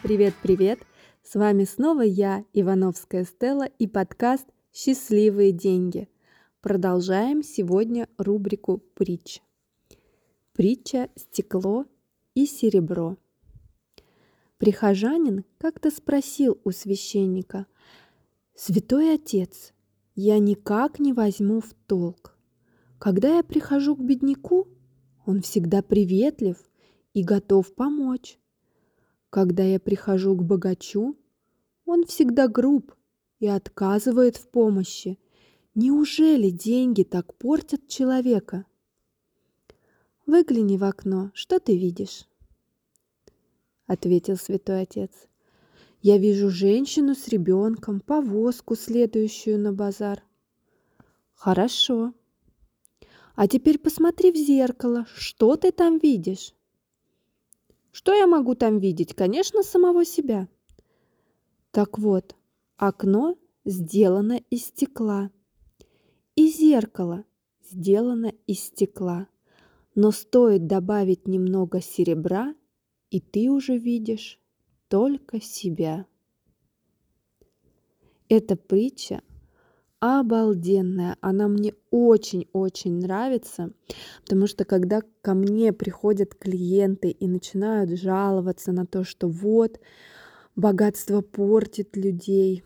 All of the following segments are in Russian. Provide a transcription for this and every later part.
Привет-привет! С вами снова я, Ивановская Стелла, и подкаст «Счастливые деньги». Продолжаем сегодня рубрику «Притча». Притча «Стекло и серебро». Прихожанин как-то спросил у священника, «Святой отец, я никак не возьму в толк. Когда я прихожу к бедняку, он всегда приветлив и готов помочь. Когда я прихожу к богачу, он всегда груб и отказывает в помощи. Неужели деньги так портят человека? Выгляни в окно, что ты видишь? Ответил святой отец. Я вижу женщину с ребенком, повозку, следующую на базар. Хорошо. А теперь посмотри в зеркало, что ты там видишь? Что я могу там видеть? Конечно, самого себя. Так вот, окно сделано из стекла. И зеркало сделано из стекла. Но стоит добавить немного серебра, и ты уже видишь только себя. Эта притча обалденная. Она мне очень-очень нравится, потому что когда ко мне приходят клиенты и начинают жаловаться на то, что вот богатство портит людей,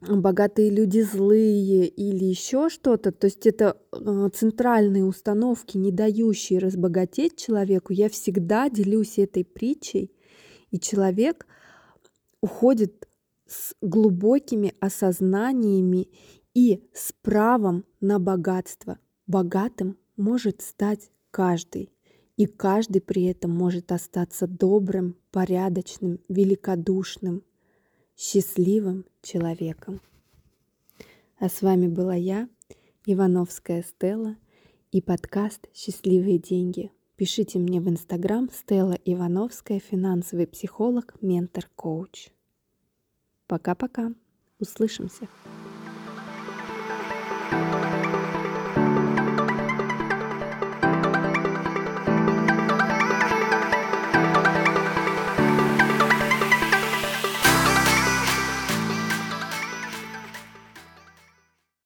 богатые люди злые или еще что-то, то есть это э, центральные установки, не дающие разбогатеть человеку, я всегда делюсь этой притчей, и человек уходит с глубокими осознаниями и с правом на богатство. Богатым может стать каждый, и каждый при этом может остаться добрым, порядочным, великодушным, счастливым человеком. А с вами была я, Ивановская Стелла, и подкаст «Счастливые деньги». Пишите мне в Инстаграм Стелла Ивановская, финансовый психолог, ментор, коуч. Пока-пока. Услышимся.